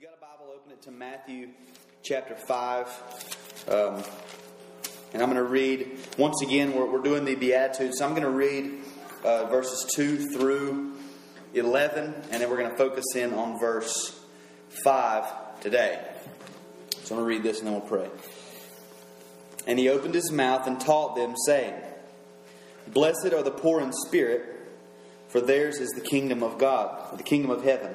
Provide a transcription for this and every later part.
you got a Bible, open it to Matthew chapter 5. Um, and I'm going to read, once again, we're, we're doing the Beatitudes. So I'm going to read uh, verses 2 through 11, and then we're going to focus in on verse 5 today. So I'm going to read this and then we'll pray. And he opened his mouth and taught them, saying, Blessed are the poor in spirit, for theirs is the kingdom of God, the kingdom of heaven.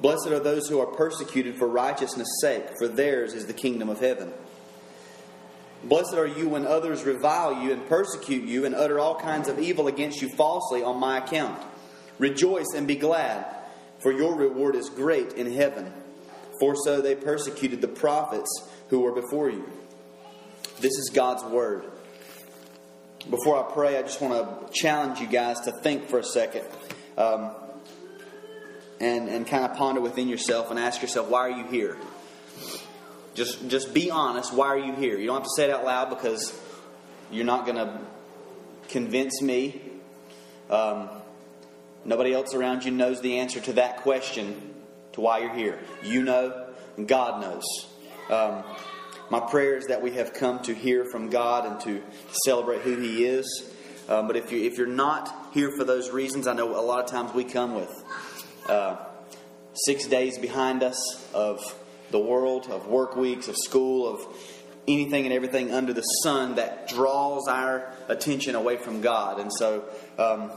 Blessed are those who are persecuted for righteousness' sake, for theirs is the kingdom of heaven. Blessed are you when others revile you and persecute you and utter all kinds of evil against you falsely on my account. Rejoice and be glad, for your reward is great in heaven. For so they persecuted the prophets who were before you. This is God's word. Before I pray, I just want to challenge you guys to think for a second. Um, and, and kind of ponder within yourself and ask yourself, why are you here? Just, just be honest. Why are you here? You don't have to say it out loud because you're not going to convince me. Um, nobody else around you knows the answer to that question to why you're here. You know, God knows. Um, my prayer is that we have come to hear from God and to celebrate who He is. Um, but if you if you're not here for those reasons, I know a lot of times we come with uh, six days behind us of the world, of work weeks, of school, of anything and everything under the sun that draws our attention away from God. And so um,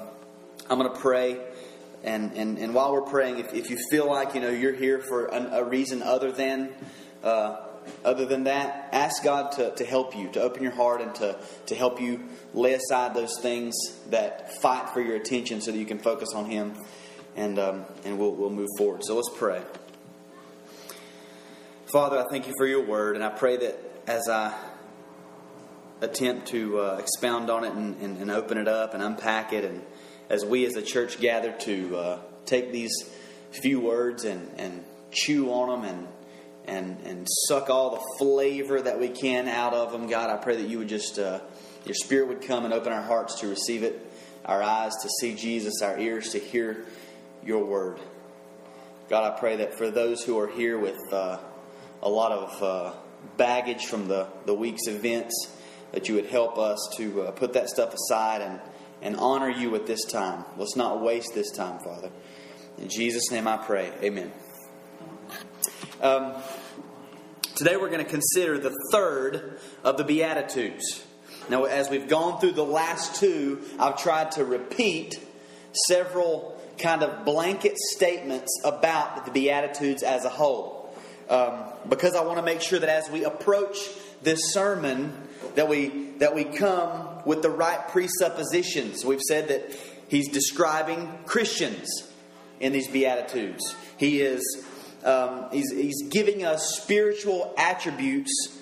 I'm going to pray. And, and, and while we're praying, if, if you feel like you know you're here for a, a reason other than uh, other than that, ask God to, to help you, to open your heart and to, to help you lay aside those things that fight for your attention so that you can focus on Him and, um, and we'll, we'll move forward. So let's pray. Father, I thank you for your word, and I pray that as I attempt to uh, expound on it and, and, and, open it up and unpack it, and as we as a church gather to uh, take these few words and, and chew on them and, and, and suck all the flavor that we can out of them, God, I pray that you would just, uh, your spirit would come and open our hearts to receive it, our eyes to see Jesus, our ears to hear your word. God, I pray that for those who are here with uh, a lot of uh, baggage from the, the week's events, that you would help us to uh, put that stuff aside and, and honor you at this time. Let's not waste this time, Father. In Jesus' name I pray. Amen. Um, today we're going to consider the third of the Beatitudes. Now, as we've gone through the last two, I've tried to repeat several kind of blanket statements about the Beatitudes as a whole. Um, because I want to make sure that as we approach this sermon, that we that we come with the right presuppositions. We've said that he's describing Christians in these Beatitudes. He is um, he's, he's giving us spiritual attributes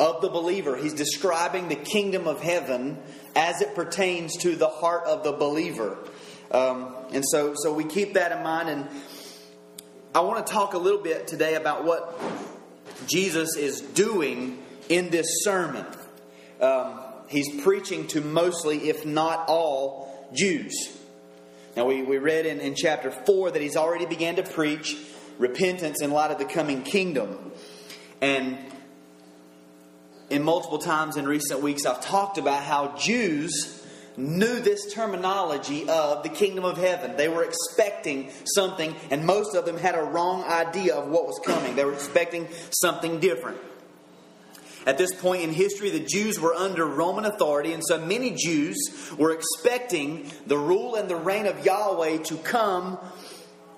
of the believer. He's describing the kingdom of heaven as it pertains to the heart of the believer. Um, and so, so we keep that in mind. And I want to talk a little bit today about what Jesus is doing in this sermon. Um, he's preaching to mostly, if not all, Jews. Now, we, we read in, in chapter 4 that he's already began to preach repentance in light of the coming kingdom. And in multiple times in recent weeks, I've talked about how Jews knew this terminology of the kingdom of heaven. They were expecting something, and most of them had a wrong idea of what was coming. They were expecting something different. At this point in history, the Jews were under Roman authority, and so many Jews were expecting the rule and the reign of Yahweh to come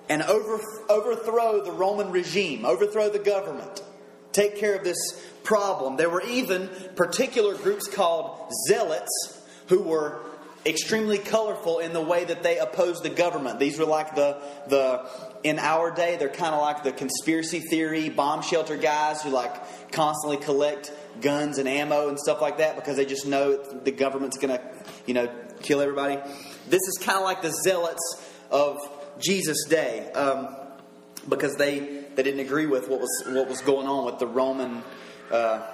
and over, overthrow the Roman regime, overthrow the government, take care of this problem. There were even particular groups called zealots who were extremely colorful in the way that they opposed the government. These were like the the in our day, they're kind of like the conspiracy theory bomb shelter guys who like constantly collect guns and ammo and stuff like that because they just know the government's going to, you know, kill everybody. This is kind of like the zealots of Jesus' day um, because they they didn't agree with what was what was going on with the Roman uh,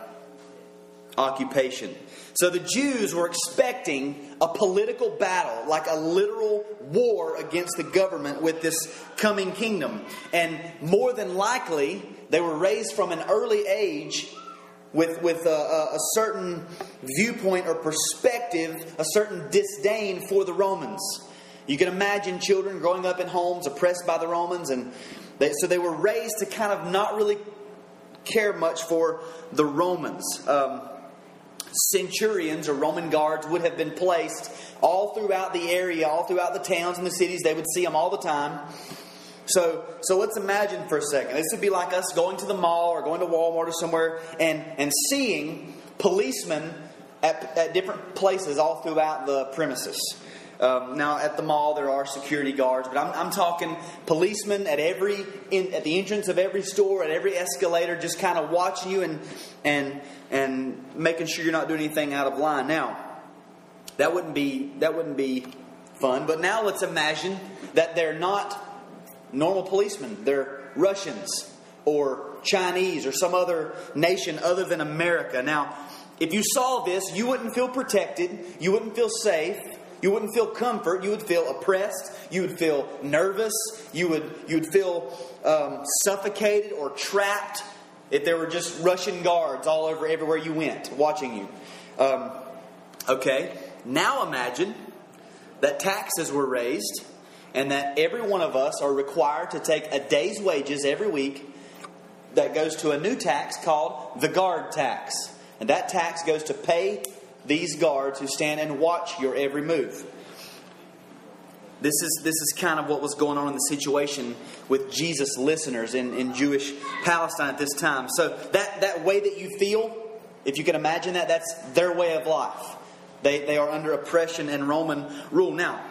occupation. So the Jews were expecting a political battle, like a literal war against the government with this coming kingdom. And more than likely, they were raised from an early age with, with a, a, certain viewpoint or perspective, a certain disdain for the Romans. You can imagine children growing up in homes oppressed by the Romans, and they, so they were raised to kind of not really care much for the Romans. Um, centurions or Roman guards would have been placed all throughout the area, all throughout the towns and the cities. They would see them all the time. So, so let's imagine for a second. This would be like us going to the mall or going to Walmart or somewhere and, and seeing policemen at, at different places all throughout the premises. Um, now, at the mall, there are security guards, but I'm, I'm talking policemen at every in, at the entrance of every store, at every escalator, just kind of watching you and and and making sure you're not doing anything out of line. Now, that wouldn't be that wouldn't be fun. But now let's imagine that they're not normal policemen; they're Russians or Chinese or some other nation other than America. Now, if you saw this, you wouldn't feel protected, you wouldn't feel safe. You wouldn't feel comfort. You would feel oppressed. You would feel nervous. You would, you would feel um, suffocated or trapped if there were just Russian guards all over everywhere you went watching you. Um, okay, now imagine that taxes were raised and that every one of us are required to take a day's wages every week that goes to a new tax called the guard tax. And that tax goes to pay these guards who stand and watch your every move. This is, this is kind of what was going on in the situation with Jesus' listeners in, in Jewish Palestine at this time. So, that, that way that you feel, if you can imagine that, that's their way of life. They, they are under oppression and Roman rule. Now,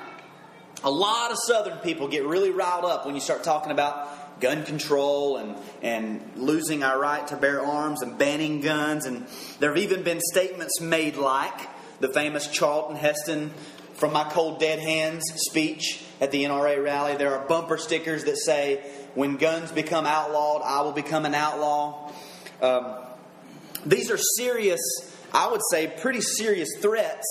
a lot of Southern people get really riled up when you start talking about gun control and, and losing our right to bear arms and banning guns. And there have even been statements made like the famous Charlton Heston from my cold dead hands speech at the NRA rally. There are bumper stickers that say, When guns become outlawed, I will become an outlaw. Um, these are serious, I would say, pretty serious threats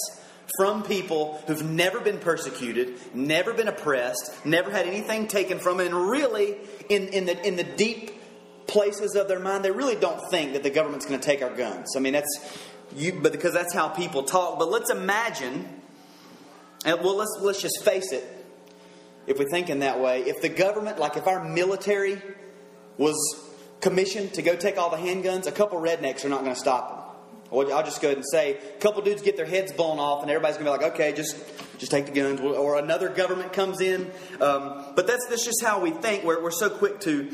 from people who've never been persecuted, never been oppressed, never had anything taken from them, and really, in, in, the, in the deep places of their mind, they really don't think that the government's going to take our guns. I mean, that's you, but because that's how people talk. But let's imagine and well, let's, let's just face it. If we think in that way, if the government, like if our military was commissioned to go take all the handguns, a couple rednecks are not going to stop them. I'll just go ahead and say, a couple dudes get their heads blown off, and everybody's to be like, okay, just just take the guns. Or another government comes in. Um, but that's, that's just how we think. We're, we're so quick to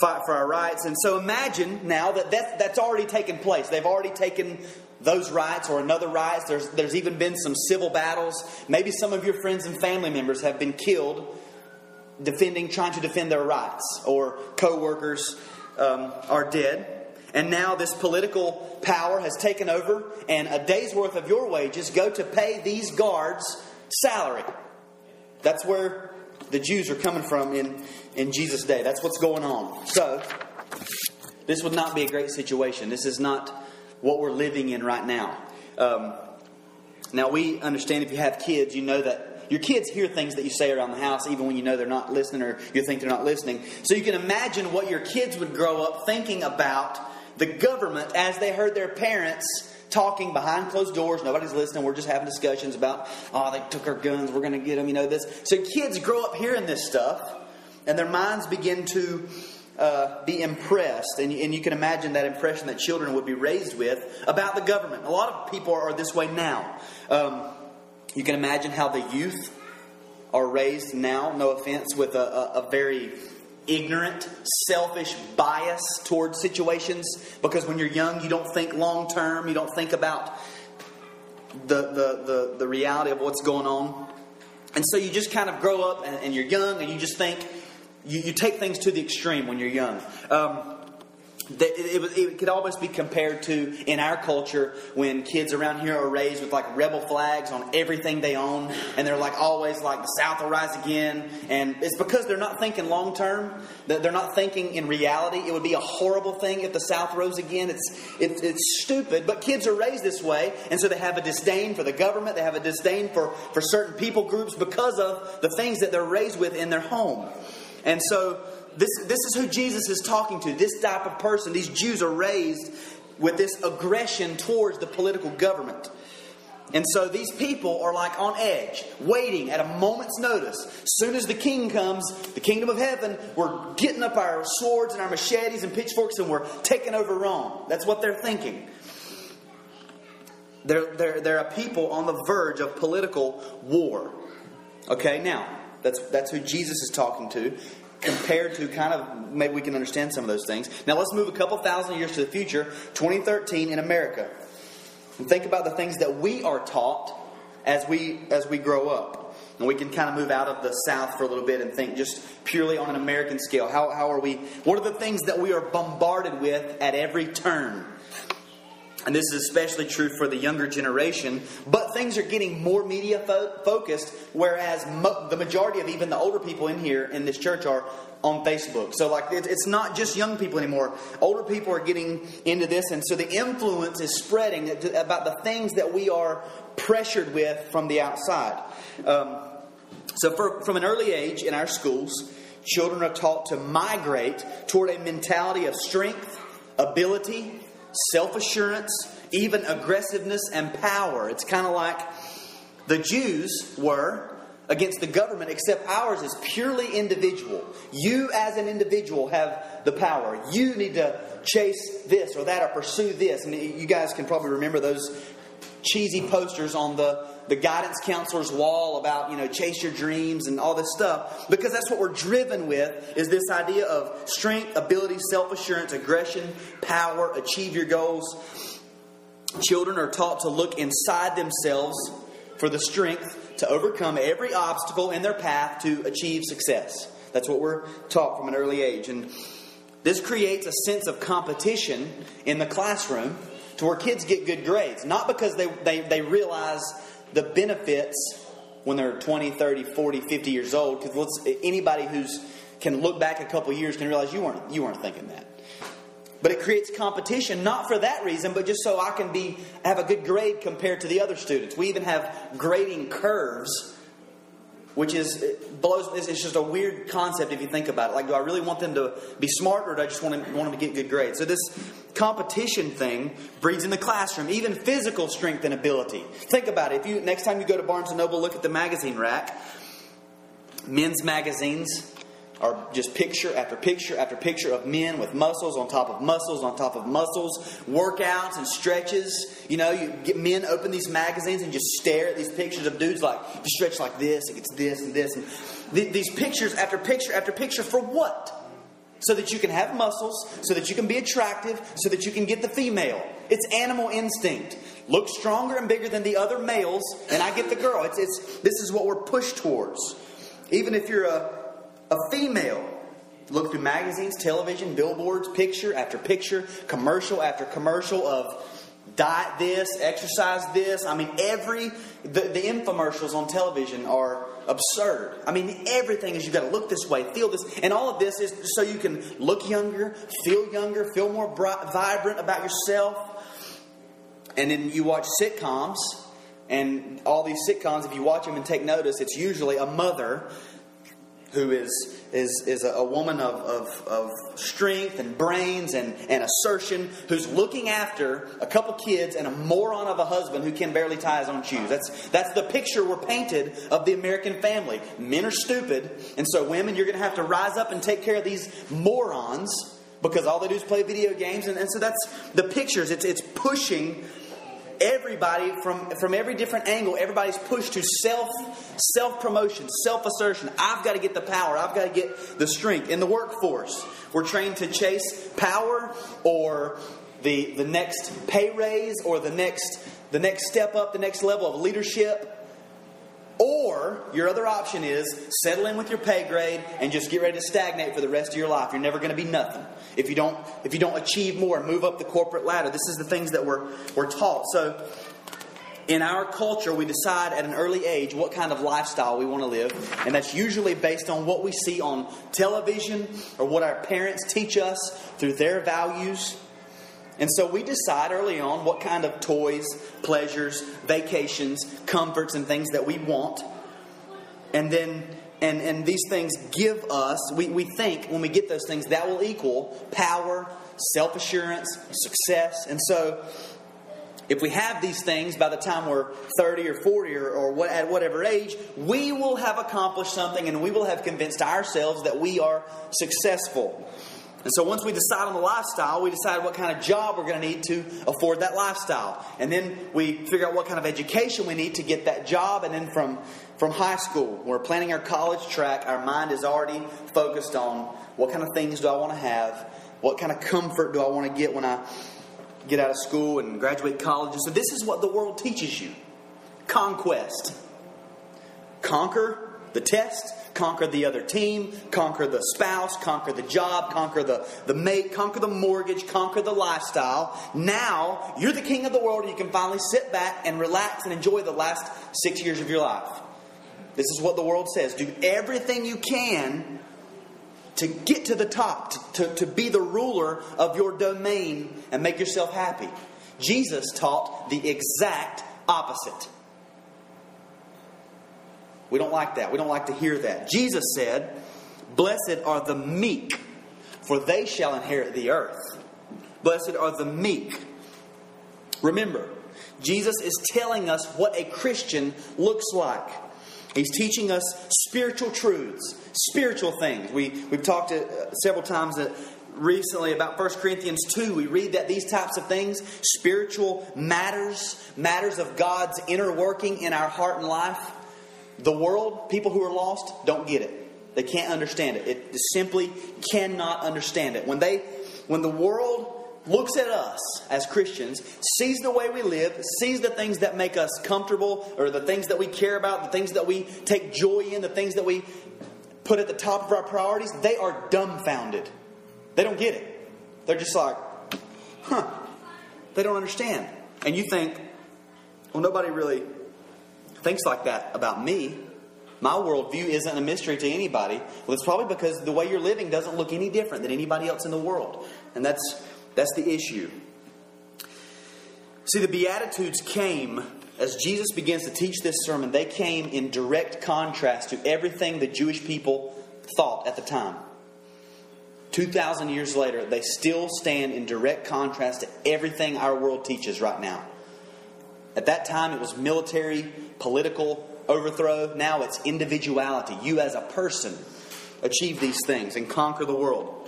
fight for our rights. And so imagine now that, that that's already taken place. They've already taken those rights or another rights. There's, there's even been some civil battles. Maybe some of your friends and family members have been killed defending, trying to defend their rights, or co-workers um, are dead. And now this political power has taken over, and a day's worth of your wages go to pay these guards salary. That's where the Jews are coming from in, in Jesus' day. That's what's going on. So, this would not be a great situation. This is not what we're living in right now. Um, now, we understand if you have kids, you know that your kids hear things that you say around the house, even when you know they're not listening or you think they're not listening. So you can imagine what your kids would grow up thinking about the government as they heard their parents talking behind closed doors. Nobody's listening. We're just having discussions about, oh, they took our guns. We're going to get them. You know this. So kids grow up hearing this stuff, and their minds begin to uh, be impressed, and, and you can imagine that impression that children would be raised with about the government. A lot of people are this way now. Um, you can imagine how the youth are raised now, no offense, with a, a, a very ignorant, selfish bias towards situations because when you're young, you don't think long term, you don't think about the, the, the, the reality of what's going on. And so you just kind of grow up and, and you're young and you just think, you, you, take things to the extreme when you're young. Um, it, could almost be compared to in our culture when kids around here are raised with like rebel flags on everything they own, and they're like always like the South will rise again, and it's because they're not thinking long term. That they're not thinking in reality. It would be a horrible thing if the South rose again. It's it, it's stupid, but kids are raised this way, and so they have a disdain for the government. They have a disdain for for certain people groups because of the things that they're raised with in their home, and so this, this is who Jesus is talking to. This type of person. These Jews are raised with this aggression towards the political government. And so these people are like on edge, waiting at a moment's notice. Soon as the king comes, the kingdom of heaven, we're getting up our swords and our machetes and pitchforks and we're taking over Rome. That's what they're thinking. They're, they're, they're a people on the verge of political war. Okay, now, that's, that's who Jesus is talking to compared to kind of maybe we can understand some of those things. Now let's move a couple thousand years to the future, 2013 in America. And think about the things that we are taught as we as we grow up. And we can kind of move out of the South for a little bit and think just purely on an American scale. How, how are we? What are the things that we are bombarded with at every turn? And this is especially true for the younger generation, but things are getting more media fo- focused, whereas mo- the majority of even the older people in here in this church are on Facebook. So, like, it, it's not just young people anymore. Older people are getting into this, and so the influence is spreading about the things that we are pressured with from the outside. Um, so, for, from an early age in our schools, children are taught to migrate toward a mentality of strength, ability, self assurance, even aggressiveness and power. It's kind of like the Jews were against the government, except ours is purely individual. You, as an individual, have the power. You need to chase this or that or pursue this. And you guys can probably remember those cheesy posters on the the guidance counselor's wall about, you know, chase your dreams and all this stuff because that's what we're driven with is this idea of strength, ability, self-assurance, aggression, power, achieve your goals. Children are taught to look inside themselves for the strength to overcome every obstacle in their path to achieve success. That's what we're taught from an early age. And this creates a sense of competition in the classroom to where kids get good grades. Not because they, they, they realize the benefits when they're 20, 30, 40, 50 years old. Because anybody who's can look back a couple years can realize you weren't you weren't thinking that. But it creates competition, not for that reason, but just so I can be have a good grade compared to the other students. We even have grading curves which is blows. It's just a weird concept if you think about it. Like, do I really want them to be smart, or do I just want them, want them to get good grades? So this competition thing breeds in the classroom, even physical strength and ability. Think about it. If you next time you go to Barnes and Noble, look at the magazine rack. Men's magazines, are just picture after picture after picture of men with muscles on top of muscles on top of muscles, workouts and stretches. You know, you get men open these magazines and just stare at these pictures of dudes like you stretch like this, it gets this and this, and th- these pictures after picture after picture for what? So that you can have muscles, so that you can be attractive, so that you can get the female. It's animal instinct. Look stronger and bigger than the other males, and I get the girl. It's, it's this is what we're pushed towards. Even if you're a a female. Look through magazines, television, billboards, picture after picture, commercial after commercial of diet this, exercise this. I mean, every the, the infomercials on television are absurd. I mean, everything is you got to look this way, feel this, and all of this is so you can look younger, feel younger, feel more bright, vibrant about yourself. And then you watch sitcoms, and all these sitcoms, if you watch them and take notice, it's usually a mother who is, is, is a, woman of, of, of strength and brains and, and assertion, who's looking after a couple kids and a moron of a husband who can barely tie his own shoes. That's, that's the picture we're painted of the American family. Men are stupid, and so women, you're going to have to rise up and take care of these morons because all they do is play video games. And, and so that's the pictures. It's, it's pushing everybody from, from every different angle, everybody's pushed to self self promotion, self assertion. I've got to get the power. I've got to get the strength. In the workforce, we're trained to chase power or the the next pay raise or the next the next step up, the next level of leadership. Or your other option is settle in with your pay grade and just get ready to stagnate for the rest of your life. You're never going to be nothing if you don't if you don't achieve more move up the corporate ladder. This is the things that we're we're taught. So in our culture, we decide at an early age what kind of lifestyle we want to live, and that's usually based on what we see on television or what our parents teach us through their values. And so we decide early on what kind of toys, pleasures, vacations, comforts, and things that we want. And then, and, and these things give us, we, we think when we get those things, that will equal power, self assurance, success. And so, if we have these things by the time we're 30 or 40 or, or what, at whatever age, we will have accomplished something and we will have convinced ourselves that we are successful. And so once we decide on the lifestyle, we decide what kind of job we're going to need to afford that lifestyle. And then we figure out what kind of education we need to get that job. And then from, from high school, we're planning our college track, our mind is already focused on what kind of things do I want to have? What kind of comfort do I want to get when I get out of school and graduate college? And so this is what the world teaches you conquest. Conquer the test, conquer the other team, conquer the spouse, conquer the job, conquer the, the mate, conquer the mortgage, conquer the lifestyle. Now you're the king of the world and you can finally sit back and relax and enjoy the last six years of your life. This is what the world says. Do everything you can to get to the top, to, to, to be the ruler of your domain and make yourself happy. Jesus taught the exact opposite. We don't like that. We don't like to hear that. Jesus said, Blessed are the meek, for they shall inherit the earth. Blessed are the meek. Remember, Jesus is telling us what a Christian looks like. He's teaching us spiritual truths, spiritual things. We, we've talked to, uh, several times that recently about 1 Corinthians 2. We read that these types of things, spiritual matters, matters of God's inner working in our heart and life, the world, people who are lost, don't get it. They can't understand it. It simply cannot understand it. When they when the world looks at us as Christians, sees the way we live, sees the things that make us comfortable, or the things that we care about, the things that we take joy in, the things that we put at the top of our priorities, they are dumbfounded. They don't get it. They're just like, huh. They don't understand. And you think, well, nobody really thinks like that about me. My worldview isn't a mystery to anybody. Well, it's probably because the way you're living doesn't look any different than anybody else in the world. And that's, that's the issue. See, the Beatitudes came as Jesus begins to teach this sermon, they came in direct contrast to everything the Jewish people thought at the time. 2,000 years later, they still stand in direct contrast to everything our world teaches right now. At that time, it was military, political overthrow. Now it's individuality. You as a person achieve these things and conquer the world.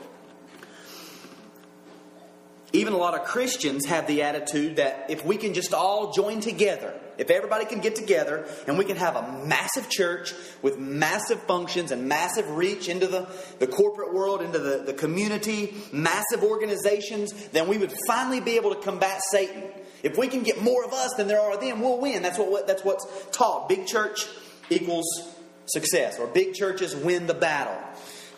Even a lot of Christians have the attitude that if we can just all join together, if everybody can get together and we can have a massive church with massive functions and massive reach into the, the corporate world, into the, the community, massive organizations, then we would finally be able to combat Satan. If we can get more of us than there are of them, we'll win. That's what that's what's taught. Big church equals success, or big churches win the battle.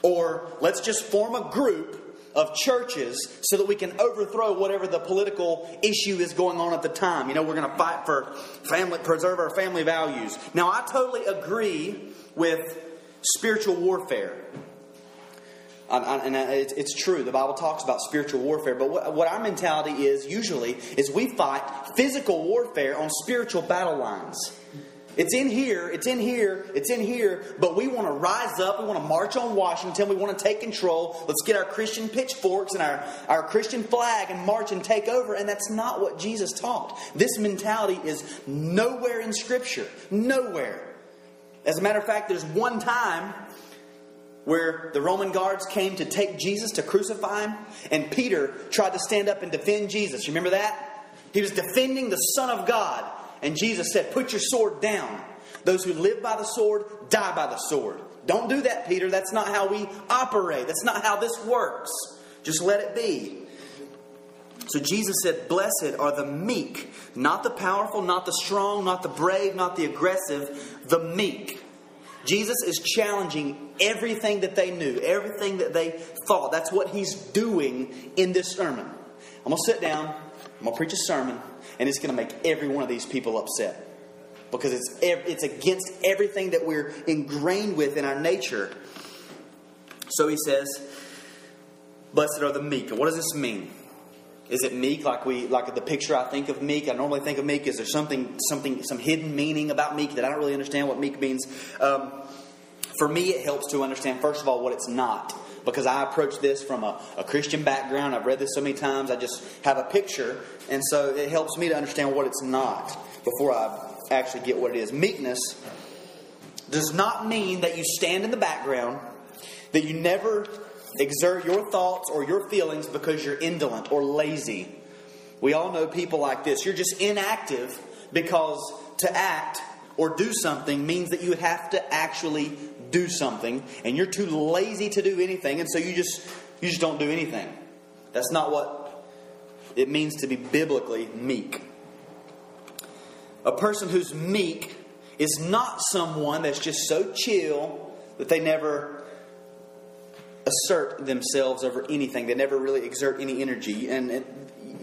Or let's just form a group of churches so that we can overthrow whatever the political issue is going on at the time. You know, we're going to fight for family, preserve our family values. Now, I totally agree with spiritual warfare. And uh, it's, true. The Bible talks about spiritual warfare, but what, what our mentality is usually is we fight physical warfare on spiritual battle lines. It's in here, it's in here, it's in here, but we want to rise up. We want to march on Washington. We want to take control. Let's get our Christian pitchforks and our, our Christian flag and march and take over. And that's not what Jesus taught. This mentality is nowhere in Scripture. Nowhere. As a matter of fact, there's one time where the Roman guards came to take Jesus to crucify him, and Peter tried to stand up and defend Jesus. You remember that? He was defending the Son of God. And Jesus said, Put your sword down. Those who live by the sword die by the sword. Don't do that, Peter. That's not how we operate. That's not how this works. Just let it be. So Jesus said, Blessed are the meek, not the powerful, not the strong, not the brave, not the aggressive, the meek. Jesus is challenging everything that they knew, everything that they thought. That's what he's doing in this sermon. I'm going to sit down, I'm going to preach a sermon, and it's going to make every one of these people upset. Because it's, it's against everything that we're ingrained with in our nature. So he says, Blessed are the meek. And what does this mean? Is it meek like we like the picture I think of meek? I normally think of meek. Is there something something some hidden meaning about meek that I don't really understand what meek means? Um, for me, it helps to understand first of all what it's not because I approach this from a, a, Christian background. I've read this so many times. I just have a picture, and so it helps me to understand what it's not before I actually get what it is. Meekness does not mean that you stand in the background, that you never exert your thoughts or your feelings because you're indolent or lazy. We all know people like this. You're just inactive because to act or do something means that you have to actually do something and you're too lazy to do anything and so you just you just don't do anything. That's not what it means to be biblically meek. A person who's meek is not someone that's just so chill that they never assert themselves over anything. They never really exert any energy. And, and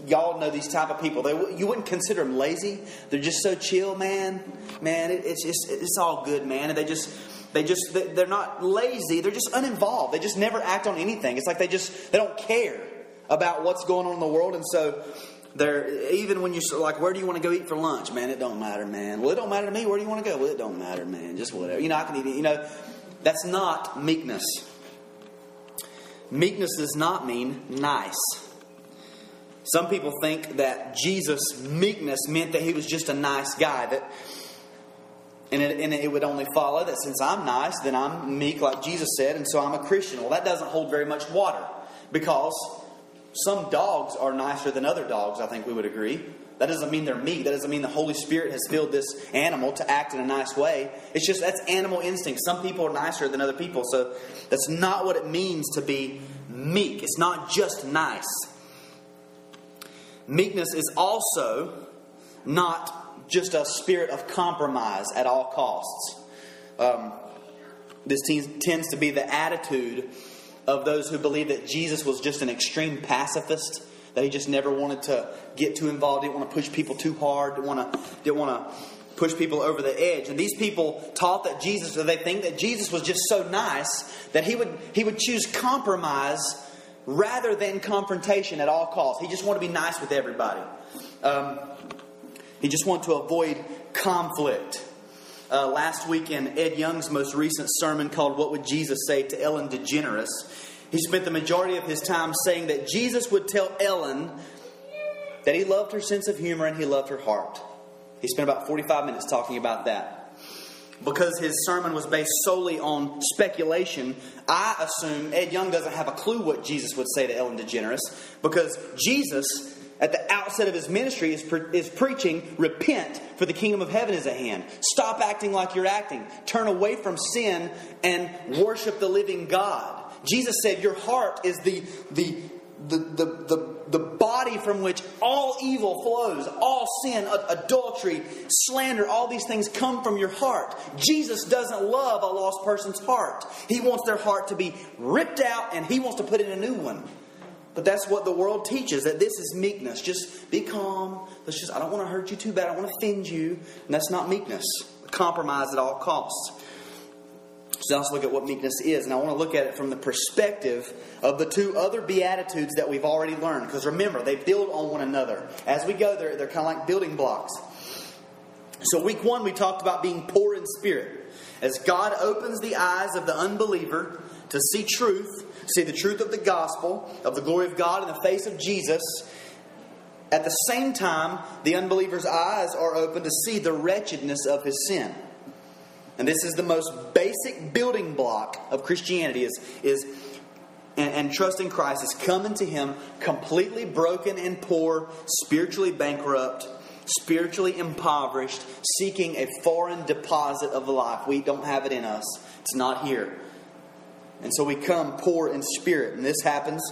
y'all know these type of people. They, you wouldn't consider them lazy. They're just so chill, man. Man, it, it's just it's all good, man. And they just they just they're not lazy. They're just uninvolved. They just never act on anything. It's like they just they don't care about what's going on in the world. And so they're even when you're like, where do you want to go eat for lunch, man? It don't matter, man. Well, it don't matter to me. Where do you want to go? Well, it don't matter, man. Just whatever. You know, I can eat. You know, that's not meekness. Meekness does not mean nice. Some people think that Jesus' meekness meant that he was just a nice guy. That, and it, and it would only follow that since I'm nice, then I'm meek, like Jesus said, and so I'm a Christian. Well, that doesn't hold very much water because some dogs are nicer than other dogs, I think we would agree. That doesn't mean they're meek. That doesn't mean the Holy Spirit has filled this animal to act in a nice way. It's just that's animal instinct. Some people are nicer than other people. So that's not what it means to be meek. It's not just nice. Meekness is also not just a spirit of compromise at all costs. Um, this tends to be the attitude of those who believe that Jesus was just an extreme pacifist he just never wanted to get too involved, didn't want to push people too hard, didn't want to, didn't want to push people over the edge. And these people taught that Jesus, or they think that Jesus was just so nice that he would, he would choose compromise rather than confrontation at all costs. He just wanted to be nice with everybody. Um, he just wanted to avoid conflict. Uh, last week in Ed Young's most recent sermon called What Would Jesus Say to Ellen DeGeneres, he spent the majority of his time saying that Jesus would tell Ellen that he loved her sense of humor and he loved her heart. He spent about 45 minutes talking about that. Because his sermon was based solely on speculation, I assume Ed Young doesn't have a clue what Jesus would say to Ellen DeGeneres because Jesus, at the outset of his ministry, is, pre- is preaching, Repent, for the kingdom of heaven is at hand. Stop acting like you're acting. Turn away from sin and worship the living God. Jesus said, Your heart is the, the, the, the, the, the body from which all evil flows, all sin, adultery, slander, all these things come from your heart. Jesus doesn't love a lost person's heart. He wants their heart to be ripped out and he wants to put in a new one. But that's what the world teaches that this is meekness. Just be calm. Let's just, I don't want to hurt you too bad. I don't want to offend you. And that's not meekness. Compromise at all costs. Let's look at what meekness is. And I want to look at it from the perspective of the two other Beatitudes that we've already learned. Because remember, they build on one another. As we go, they're, they're kind of like building blocks. So, week one, we talked about being poor in spirit. As God opens the eyes of the unbeliever to see truth, see the truth of the gospel, of the glory of God in the face of Jesus, at the same time, the unbeliever's eyes are open to see the wretchedness of his sin. And this is the most basic building block of Christianity is, is and, and trusting Christ is coming to Him completely broken and poor, spiritually bankrupt, spiritually impoverished, seeking a foreign deposit of life. We don't have it in us, it's not here. And so we come poor in spirit. And this happens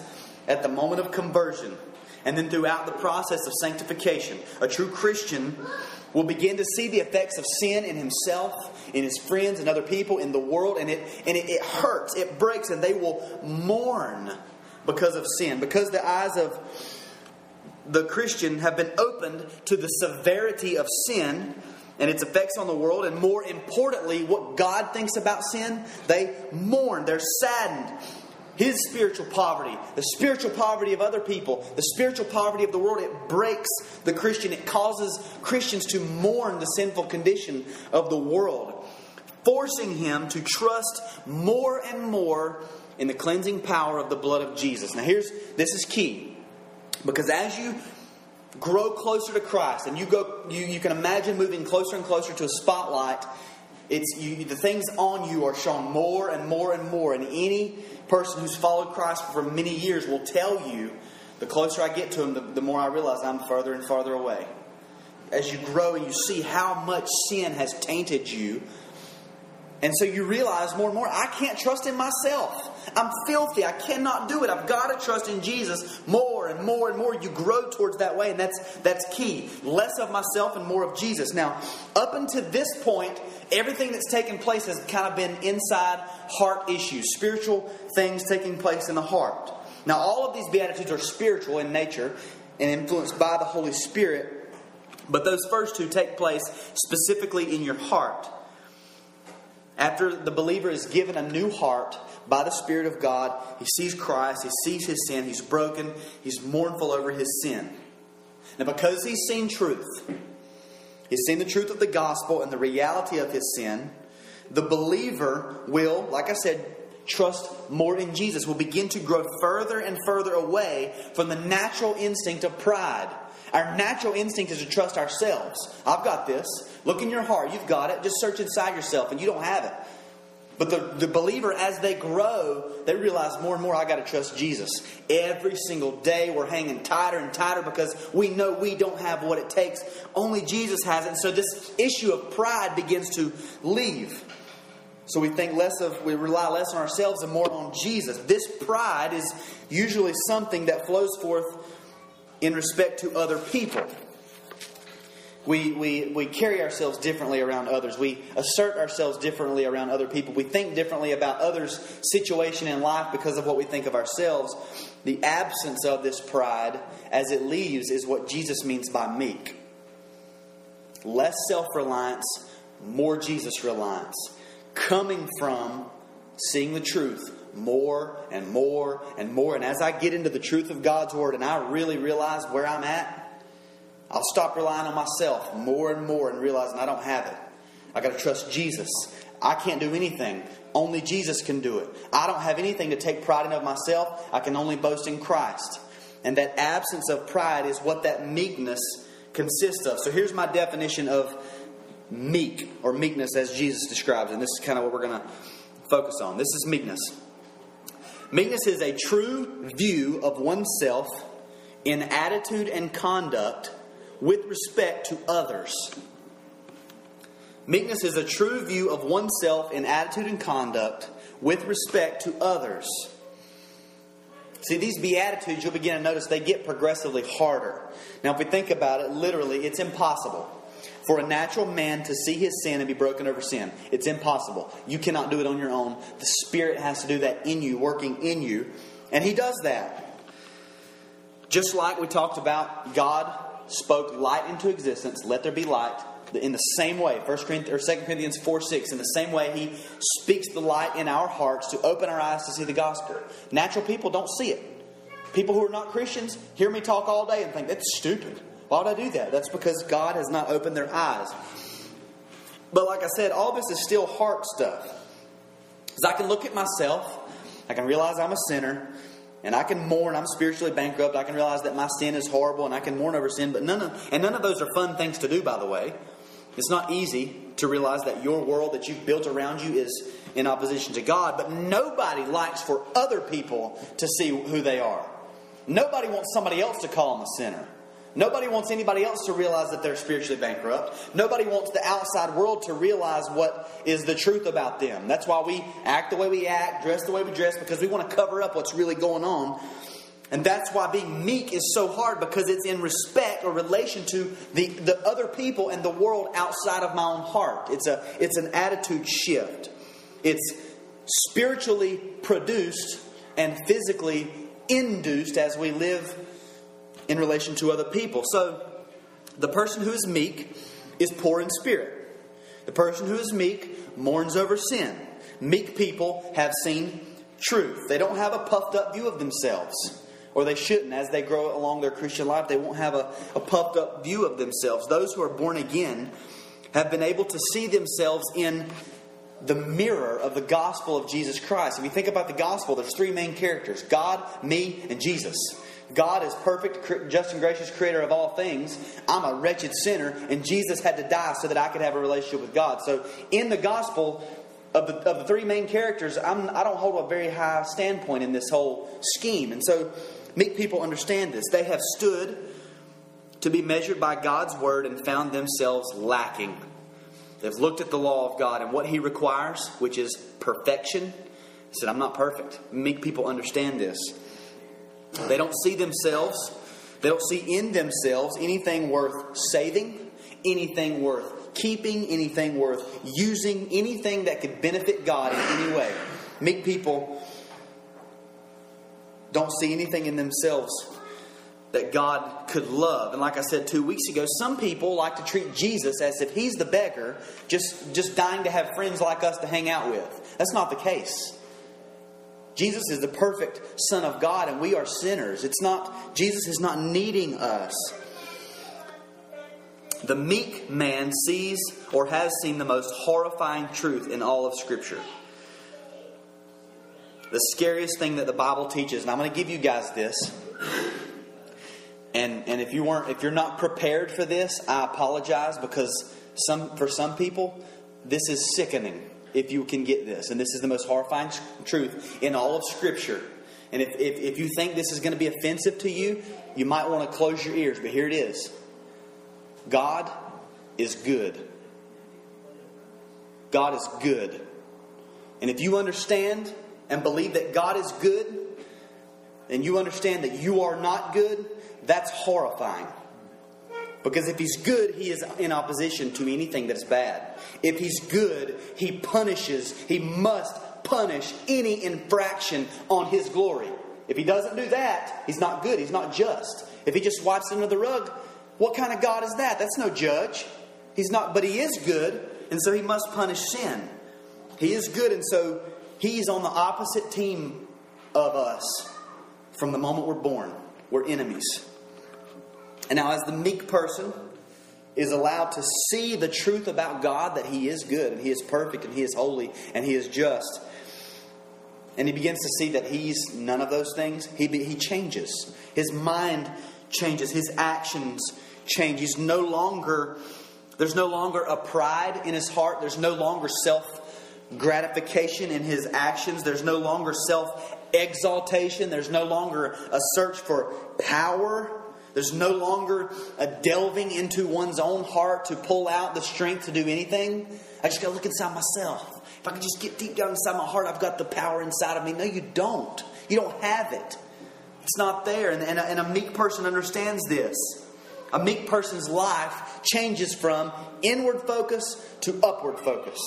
at the moment of conversion, and then throughout the process of sanctification, a true Christian will begin to see the effects of sin in himself, in his friends, and other people, in the world, and it and it, it hurts, it breaks, and they will mourn because of sin, because the eyes of the Christian have been opened to the severity of sin and its effects on the world, and more importantly, what God thinks about sin, they mourn, they're saddened. His spiritual poverty, the spiritual poverty of other people, the spiritual poverty of the world, it breaks the Christian. It causes Christians to mourn the sinful condition of the world, forcing him to trust more and more in the cleansing power of the blood of Jesus. Now, here's this is key because as you grow closer to Christ, and you go, you, you can imagine moving closer and closer to a spotlight. It's you, the things on you are shown more and more and more, and any person who's followed Christ for many years will tell you, the closer I get to Him, the, the more I realize I'm further and farther away. As you grow and you see how much sin has tainted you, and so you realize more and more, I can't trust in myself. I'm filthy. I cannot do it. I've got to trust in Jesus more and more and more. You grow towards that way, and that's that's key. Less of myself and more of Jesus. Now, up until this point, everything that's taken place has kind of been inside heart issues, spiritual things taking place in the heart. Now, all of these beatitudes are spiritual in nature and influenced by the Holy Spirit, but those first two take place specifically in your heart. After the believer is given a new heart by the Spirit of God, he sees Christ, he sees his sin, he's broken, he's mournful over his sin. Now, because he's seen truth, he's seen the truth of the gospel and the reality of his sin, the believer will, like I said, trust more in Jesus, will begin to grow further and further away from the natural instinct of pride. Our natural instinct is to trust ourselves. I've got this. Look in your heart. You've got it. Just search inside yourself, and you don't have it. But the, the believer, as they grow, they realize more and more, I got to trust Jesus. Every single day, we're hanging tighter and tighter because we know we don't have what it takes. Only Jesus has it. And so this issue of pride begins to leave. So we think less of, we rely less on ourselves and more on Jesus. This pride is usually something that flows forth in respect to other people. We, we, we carry ourselves differently around others. We assert ourselves differently around other people. We think differently about others' situation in life because of what we think of ourselves. The absence of this pride as it leaves is what Jesus means by meek. Less self reliance, more Jesus reliance. Coming from seeing the truth more and more and more. And as I get into the truth of God's Word and I really realize where I'm at, I'll stop relying on myself more and more and realizing I don't have it. I got to trust Jesus. I can't do anything. Only Jesus can do it. I don't have anything to take pride in of myself. I can only boast in Christ. And that absence of pride is what that meekness consists of. So here's my definition of meek or meekness as Jesus describes. And this is kind of what we're going to focus on. This is meekness. Meekness is a true view of oneself in attitude and conduct with respect to others. Meekness is a true view of oneself in attitude and conduct with respect to others. See, these Beatitudes, you'll begin to notice they get progressively harder. Now, if we think about it, literally, it's impossible for a natural man to see his sin and be broken over sin. It's impossible. You cannot do it on your own. The Spirit has to do that in you, working in you. And He does that. Just like we talked about, God spoke light into existence, let there be light. In the same way, 1 Corinthians, or 2 Corinthians 4 6, in the same way, He speaks the light in our hearts to open our eyes to see the gospel. Natural people don't see it. People who are not Christians hear me talk all day and think, that's stupid. Why would I do that? That's because God has not opened their eyes. But like I said, all this is still heart stuff. Because I can look at myself, I can realize I'm a sinner, and I can mourn I'm spiritually bankrupt. I can realize that my sin is horrible, and I can mourn over sin. But none of and none of those are fun things to do. By the way, it's not easy to realize that your world that you've built around you is in opposition to God. But nobody likes for other people to see who they are. Nobody wants somebody else to call them a sinner. Nobody wants anybody else to realize that they're spiritually bankrupt. Nobody wants the outside world to realize what is the truth about them. That's why we act the way we act, dress the way we dress, because we want to cover up what's really going on. And that's why being meek is so hard because it's in respect or relation to the, the other people and the world outside of my own heart. It's, a, it's an attitude shift. It's spiritually produced and physically induced as we live in relation to other people. So, the person who is meek is poor in spirit. The person who is meek mourns over sin. Meek people have seen truth. They don't have a puffed up view of themselves, or they shouldn't. As they grow along their Christian life, they won't have a, a puffed up view of themselves. Those who are born again have been able to see themselves in the mirror of the gospel of Jesus Christ. If you think about the gospel, there's three main characters God, me, and Jesus. God is perfect, just and gracious creator of all things. I'm a wretched sinner, and Jesus had to die so that I could have a relationship with God. So, in the gospel, of the, of the three main characters, I'm, I do not hold a very high standpoint in this whole scheme. And so, meek people understand this. They have stood to be measured by God's word and found themselves lacking. They've looked at the law of God and what He requires, which is perfection. said, I'm not perfect. Meek people understand this. They don't see themselves, they don't see in themselves anything worth saving, anything worth keeping, anything worth using, anything that could benefit God in any way. Meek people don't see anything in themselves that God could love. And like I said two weeks ago, some people like to treat Jesus as if he's the beggar, just, just dying to have friends like us to hang out with. That's not the case. Jesus is the perfect Son of God, and we are sinners. It's not, Jesus is not needing us. The meek man sees or has seen the most horrifying truth in all of Scripture. The scariest thing that the Bible teaches, and I'm going to give you guys this. And, and if you weren't if you're not prepared for this, I apologize because some for some people this is sickening if you can get this. And this is the most horrifying truth in all of Scripture. And if, if, if you think this is going to be offensive to you, you might want to close your ears, but here it is God is good. God is good. And if you understand and believe that God is good, and you understand that you are not good, that's horrifying. Because if he's good, he is in opposition to anything that is bad. If he's good, he punishes, he must punish any infraction on his glory. If he doesn't do that, he's not good, he's not just. If he just wipes under the rug, what kind of God is that? That's no judge. He's not, but he is good, and so he must punish sin. He is good, and so he's on the opposite team of us from the moment we're born. We're enemies. And now, as the meek person is allowed to see the truth about God that He is good and He is perfect and He is holy and He is just, and he begins to see that he's none of those things, he, he changes. His mind changes, his actions change. He's no longer, there's no longer a pride in his heart, there's no longer self gratification in his actions, there's no longer self exaltation, there's no longer a search for power there's no longer a delving into one's own heart to pull out the strength to do anything. I just got to look inside myself. If I can just get deep down inside my heart, I've got the power inside of me. No, you don't. You don't have it. It's not there. And, and, a, and a meek person understands this. A meek person's life changes from inward focus to upward focus.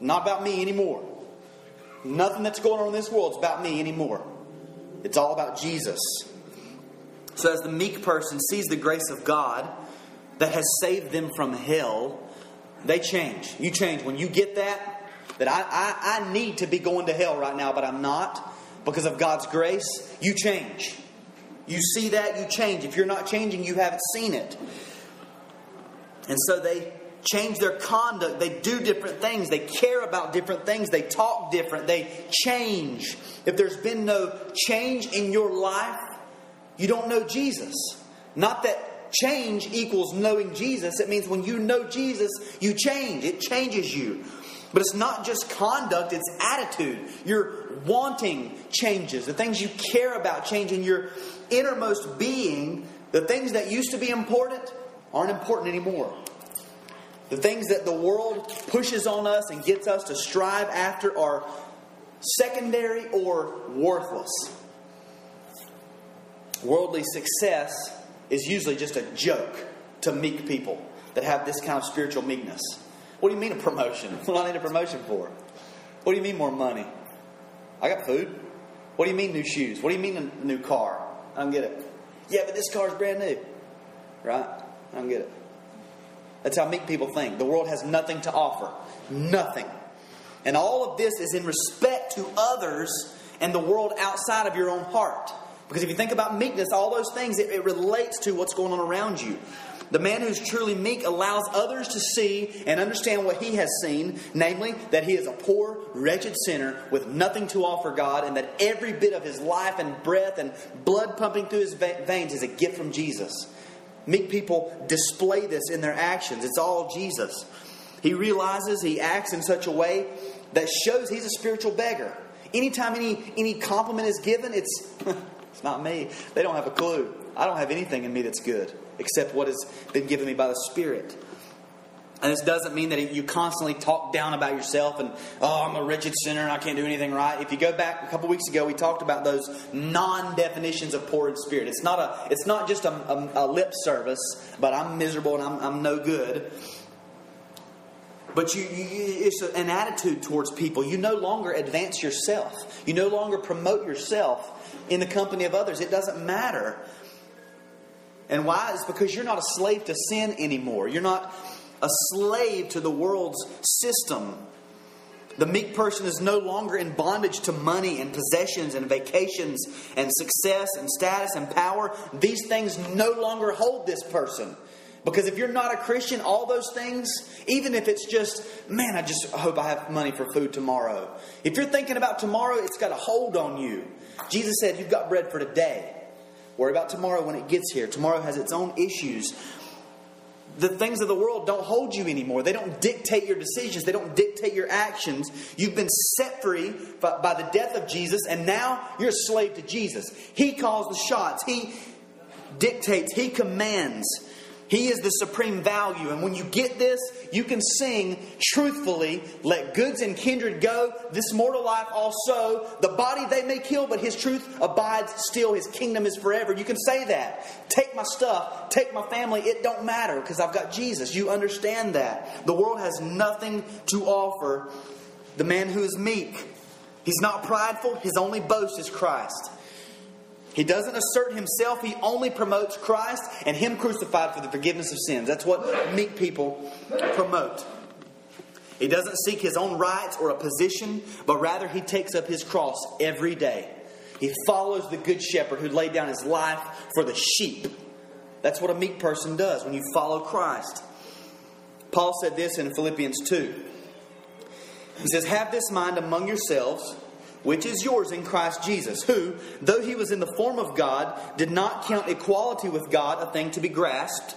Not about me anymore. Nothing that's going on in this world is about me anymore. It's all about Jesus. So, as the meek person sees the grace of God that has saved them from hell, they change. You change. When you get that, that I, I, I need to be going to hell right now, but I'm not because of God's grace, you change. You see that, you change. If you're not changing, you haven't seen it. And so they change their conduct. They do different things. They care about different things. They talk different. They change. If there's been no change in your life, you don't know Jesus. Not that change equals knowing Jesus. It means when you know Jesus, you change. It changes you. But it's not just conduct, it's attitude. Your wanting changes. The things you care about change changing your innermost being, the things that used to be important aren't important anymore. The things that the world pushes on us and gets us to strive after are secondary or worthless. Worldly success is usually just a joke to meek people that have this kind of spiritual meekness. What do you mean a promotion? What do I need a promotion for? What do you mean more money? I got food. What do you mean new shoes? What do you mean a new car? I don't get it. Yeah, but this car's brand new. Right? I don't get it. That's how meek people think. The world has nothing to offer. Nothing. And all of this is in respect to others and the world outside of your own heart. Because if you think about meekness, all those things, it, it relates to what's going on around you. The man who's truly meek allows others to see and understand what he has seen, namely, that he is a poor, wretched sinner with nothing to offer God, and that every bit of his life and breath and blood pumping through his veins is a gift from Jesus. Meek people display this in their actions. It's all Jesus. He realizes he acts in such a way that shows he's a spiritual beggar. Anytime any, any compliment is given, it's, it's not me. They don't have a clue. I don't have anything in me that's good except what has been given me by the Spirit. And this doesn't mean that you constantly talk down about yourself and, oh, I'm a wretched sinner and I can't do anything right. If you go back a couple weeks ago, we talked about those non definitions of poor in spirit. It's not, a, it's not just a, a, a lip service, but I'm miserable and I'm, I'm no good. But you, you, it's an attitude towards people. You no longer advance yourself. You no longer promote yourself in the company of others. It doesn't matter and why? It's because you're not a slave to sin anymore. You're not a slave to the world's system. The meek person is no longer in bondage to money and possessions and vacations and success and status and power. These things no longer hold this person. Because if you're not a Christian, all those things, even if it's just, man, I just hope I have money for food tomorrow. If you're thinking about tomorrow, it's got a hold on you. Jesus said, You've got bread for today. Worry about tomorrow when it gets here. Tomorrow has its own issues. The things of the world don't hold you anymore. They don't dictate your decisions. They don't dictate your actions. You've been set free by, the death of Jesus, and now you're a slave to Jesus. He calls the shots. He dictates. He commands. He is the supreme value. And when you get this, you can sing truthfully, Let goods and kindred go, this mortal life also. The body they may kill, but his truth abides still. His kingdom is forever. You can say that. Take my stuff, take my family, it don't matter because I've got Jesus. You understand that. The world has nothing to offer the man who is meek. He's not prideful, his only boast is Christ. He doesn't assert himself, he only promotes Christ and Him crucified for the forgiveness of sins. That's what meek people promote. He doesn't seek his own rights or a position, but rather he takes up his cross every day. He follows the good shepherd who laid down his life for the sheep. That's what a meek person does when you follow Christ. Paul said this in Philippians 2. He says, Have this mind among yourselves which is yours in Christ Jesus, who, though he was in the form of God, did not count equality with God a thing to be grasped,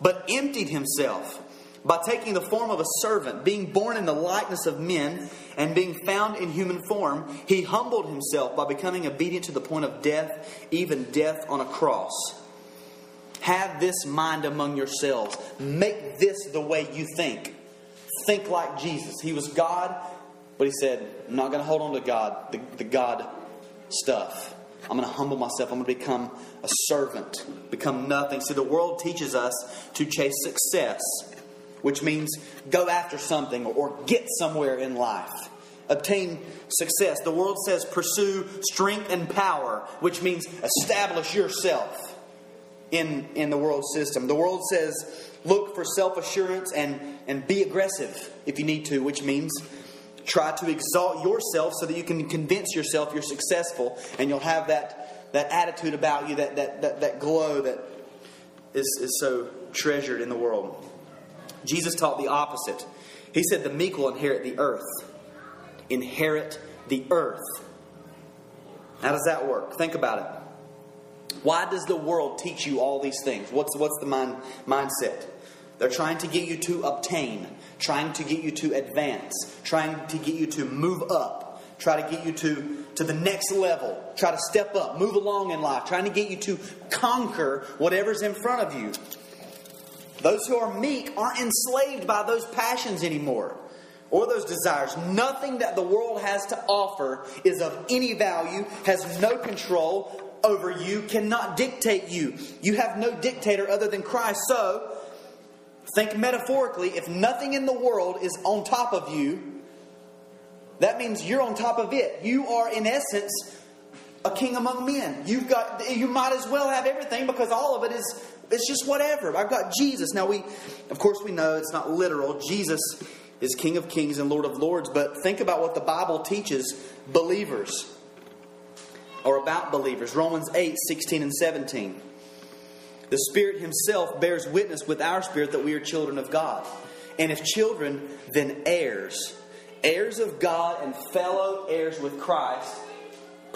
but emptied himself by taking the form of a servant, being born in the likeness of men, and being found in human form, he humbled himself by becoming obedient to the point of death, even death on a cross. Have this mind among yourselves. Make this the way you think. Think like Jesus. He was God, but he said, I'm not going to hold on to God, the, the God stuff. I'm going to humble myself. I'm going to become a servant, become nothing. See, the world teaches us to chase success, which means go after something or get somewhere in life, obtain success. The world says pursue strength and power, which means establish yourself in, in the world system. The world says look for self assurance and, and be aggressive if you need to, which means try to exalt yourself so that you can convince yourself you're successful and you'll have that, that attitude about you, that, that, that, that glow that is, is so treasured in the world. Jesus taught the opposite. He said the meek will inherit the earth. Inherit the earth. How does that work? Think about it. Why does the world teach you all these things? What's, what's the mind, mindset? They're trying to get you to obtain, trying to get you to advance, trying to get you to move up, try to get you to, to the next level, try to step up, move along in life, trying to get you to conquer whatever's in front of you. Those who are meek aren't enslaved by those passions anymore or those desires. Nothing that the world has to offer is of any value, has no control over you cannot dictate you. You have no dictator other than Christ. So, think metaphorically if nothing in the world is on top of you, that means you're on top of it. You are, in essence, a king among men. You've got you might as well have everything because all of it is it's just whatever. I've got Jesus. Now we of course we know it's not literal. Jesus is King of Kings and Lord of Lords, but think about what the Bible teaches believers or about believers. Romans 8, 16 and 17. The Spirit Himself bears witness with our spirit that we are children of God. And if children, then heirs. Heirs of God and fellow heirs with Christ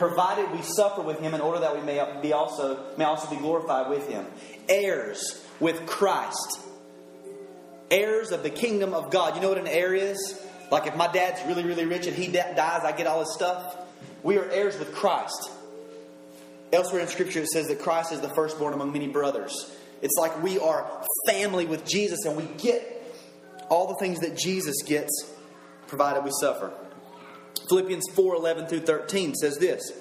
provided we suffer with him in order that we may be also may also be glorified with him. Heirs with christ. Heirs of the kingdom of god. You know what an heir is? Like if my dad's really really rich and he dies i get all his stuff. We are heirs with christ elsewhere in scripture it says that christ is the firstborn among many brothers it's like we are family with jesus and we get all the things that jesus gets provided we suffer Philippians 4 11 through 13 says this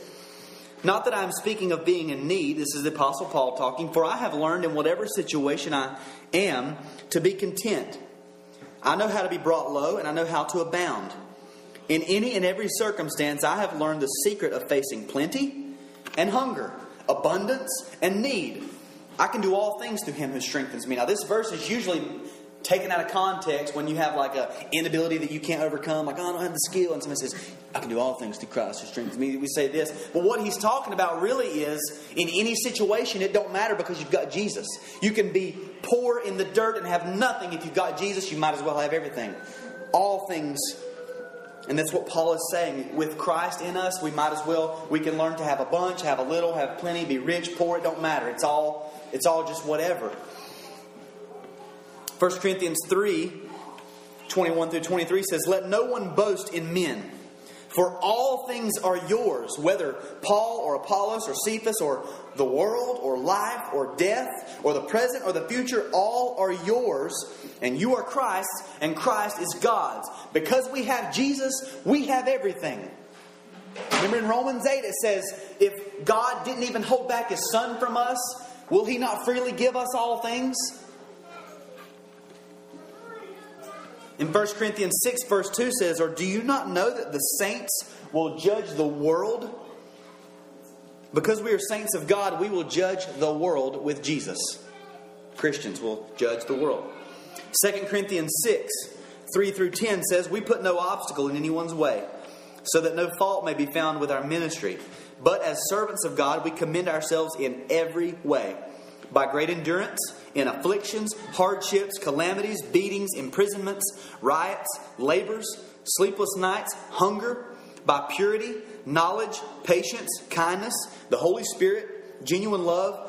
Not that I'm speaking of being in need, this is the Apostle Paul talking, for I have learned in whatever situation I am to be content. I know how to be brought low, and I know how to abound. In any and every circumstance, I have learned the secret of facing plenty and hunger, abundance and need. I can do all things through him who strengthens me. Now, this verse is usually taken out of context when you have like a inability that you can't overcome, like, oh, I don't have the skill, and somebody says, I can do all things through Christ who strengthens me. We say this. But what he's talking about really is in any situation, it don't matter because you've got Jesus. You can be poor in the dirt and have nothing. If you've got Jesus, you might as well have everything. All things. And that's what Paul is saying. With Christ in us, we might as well, we can learn to have a bunch, have a little, have plenty, be rich, poor, it don't matter. It's all, it's all just whatever. 1 Corinthians 3 21 through 23 says, Let no one boast in men, for all things are yours, whether Paul or Apollos or Cephas or the world or life or death or the present or the future, all are yours, and you are Christ's, and Christ is God's. Because we have Jesus, we have everything. Remember in Romans 8 it says, If God didn't even hold back his Son from us, will he not freely give us all things? In 1 Corinthians 6, verse 2 says, Or do you not know that the saints will judge the world? Because we are saints of God, we will judge the world with Jesus. Christians will judge the world. 2 Corinthians 6, 3 through 10 says, We put no obstacle in anyone's way, so that no fault may be found with our ministry. But as servants of God, we commend ourselves in every way by great endurance in afflictions, hardships, calamities, beatings, imprisonments, riots, labors, sleepless nights, hunger, by purity, knowledge, patience, kindness, the Holy Spirit, genuine love,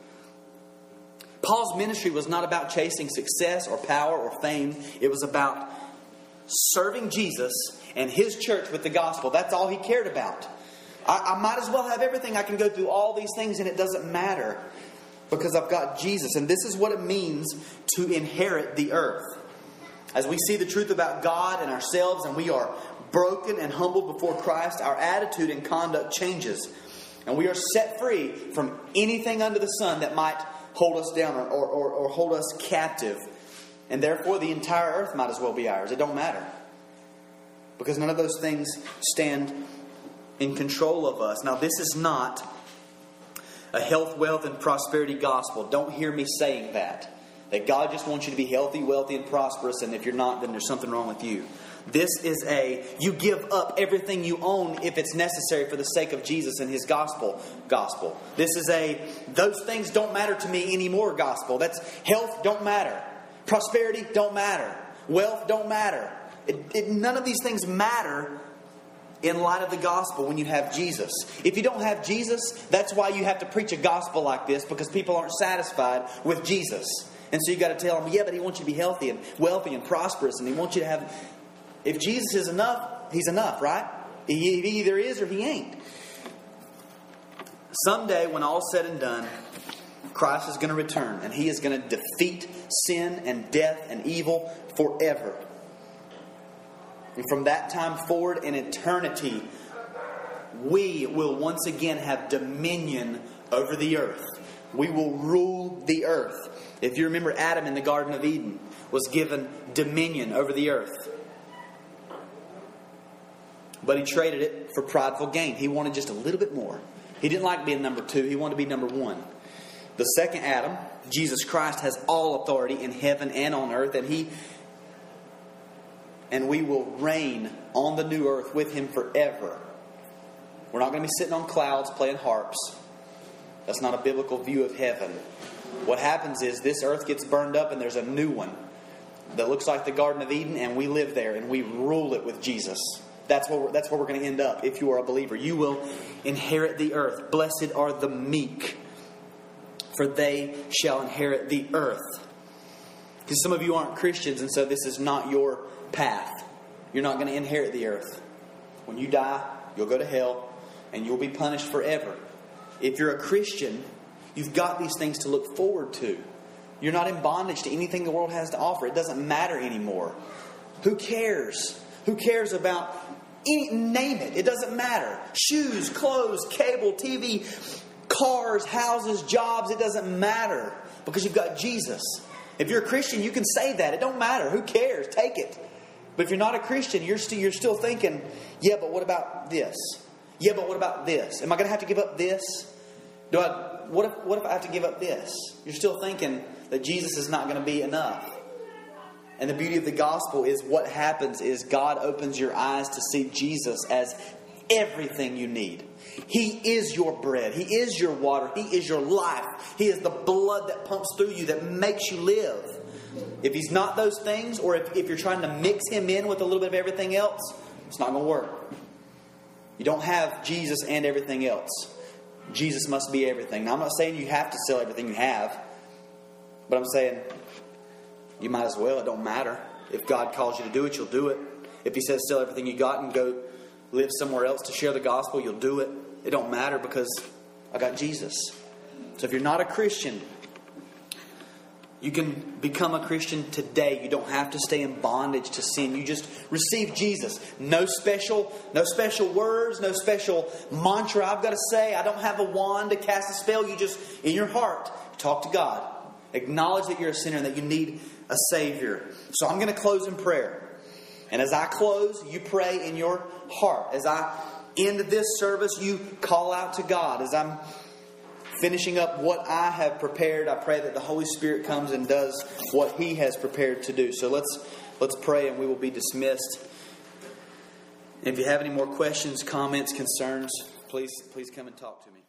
Paul's ministry was not about chasing success or power or fame, it was about serving Jesus and his church with the gospel. That's all he cared about. I, I might as well have everything. I can go through all these things and it doesn't matter because I've got Jesus. And this is what it means to inherit the earth. As we see the truth about God and ourselves, and we are broken and humbled before Christ, our attitude and conduct changes. And we are set free from anything under the sun that might hold us down or, or, or, hold us captive. And therefore, the entire earth might as well be ours. It don't matter. Because none of those things stand in control of us. Now, this is not a health, wealth, and prosperity gospel. Don't hear me saying that. That God just wants you to be healthy, wealthy, and prosperous, and if you're not, then there's something wrong with you. This is a you give up everything you own if it's necessary for the sake of Jesus and his gospel gospel. This is a those things don't matter to me anymore gospel. That's health don't matter. Prosperity don't matter. Wealth don't matter. It, it, none of these things matter in light of the gospel when you have Jesus. If you don't have Jesus, that's why you have to preach a gospel like this because people aren't satisfied with Jesus. And so you got to tell them, yeah, but he wants you to be healthy and wealthy and prosperous, and he wants you to have. If Jesus is enough, he's enough, right? He either is or he ain't. Someday, when all's said and done, Christ is going to return and he is going to defeat sin and death and evil forever. And from that time forward in eternity, we will once again have dominion over the earth. We will rule the earth. If you remember, Adam in the Garden of Eden was given dominion over the earth. But he traded it for prideful gain. He wanted just a little bit more. He didn't like being number two, he wanted to be number one. The second Adam, Jesus Christ, has all authority in heaven and on earth, and he and we will reign on the new earth with him forever. We're not going to be sitting on clouds playing harps. That's not a biblical view of heaven. What happens is this earth gets burned up and there's a new one that looks like the Garden of Eden, and we live there and we rule it with Jesus. That's where we're, that's where we're going to end up if you are a believer. You will inherit the earth. Blessed are the meek, for they shall inherit the earth. Because some of you aren't Christians, and so this is not your path. You're not going to inherit the earth. When you die, you'll go to hell and you'll be punished forever. If you're a Christian, you've got these things to look forward to. You're not in bondage to anything the world has to offer. It doesn't matter anymore. Who cares? Who cares about any, name it? It doesn't matter. Shoes, clothes, cable, TV, cars, houses, jobs, it doesn't matter because you've got Jesus. If you're a Christian, you can say that. It don't matter. Who cares? Take it. But if you're not a Christian, you're still, you're still thinking, yeah, but what about this? Yeah, but what about this? Am I going to have to give up this? Do I, what, if, what if I have to give up this? You're still thinking that Jesus is not going to be enough. And the beauty of the gospel is what happens is God opens your eyes to see Jesus as everything you need. He is your bread. He is your water. He is your life. He is the blood that pumps through you that makes you live. If he's not those things, or if, if you're trying to mix him in with a little bit of everything else, it's not going to work. You don't have Jesus and everything else. Jesus must be everything. Now, I'm not saying you have to sell everything you have, but I'm saying you might as well. It don't matter. If God calls you to do it, you'll do it. If He says sell everything you got and go live somewhere else to share the gospel, you'll do it. It don't matter because I got Jesus. So if you're not a Christian, you can become a Christian today. You don't have to stay in bondage to sin. You just receive Jesus. No special, no special words, no special mantra I've got to say. I don't have a wand to cast a spell. You just in your heart talk to God. Acknowledge that you're a sinner and that you need a savior. So I'm going to close in prayer. And as I close, you pray in your heart. As I end this service, you call out to God. As I'm finishing up what I have prepared, I pray that the Holy Spirit comes and does what He has prepared to do. So let's let's pray, and we will be dismissed. If you have any more questions, comments, concerns, please please come and talk to me.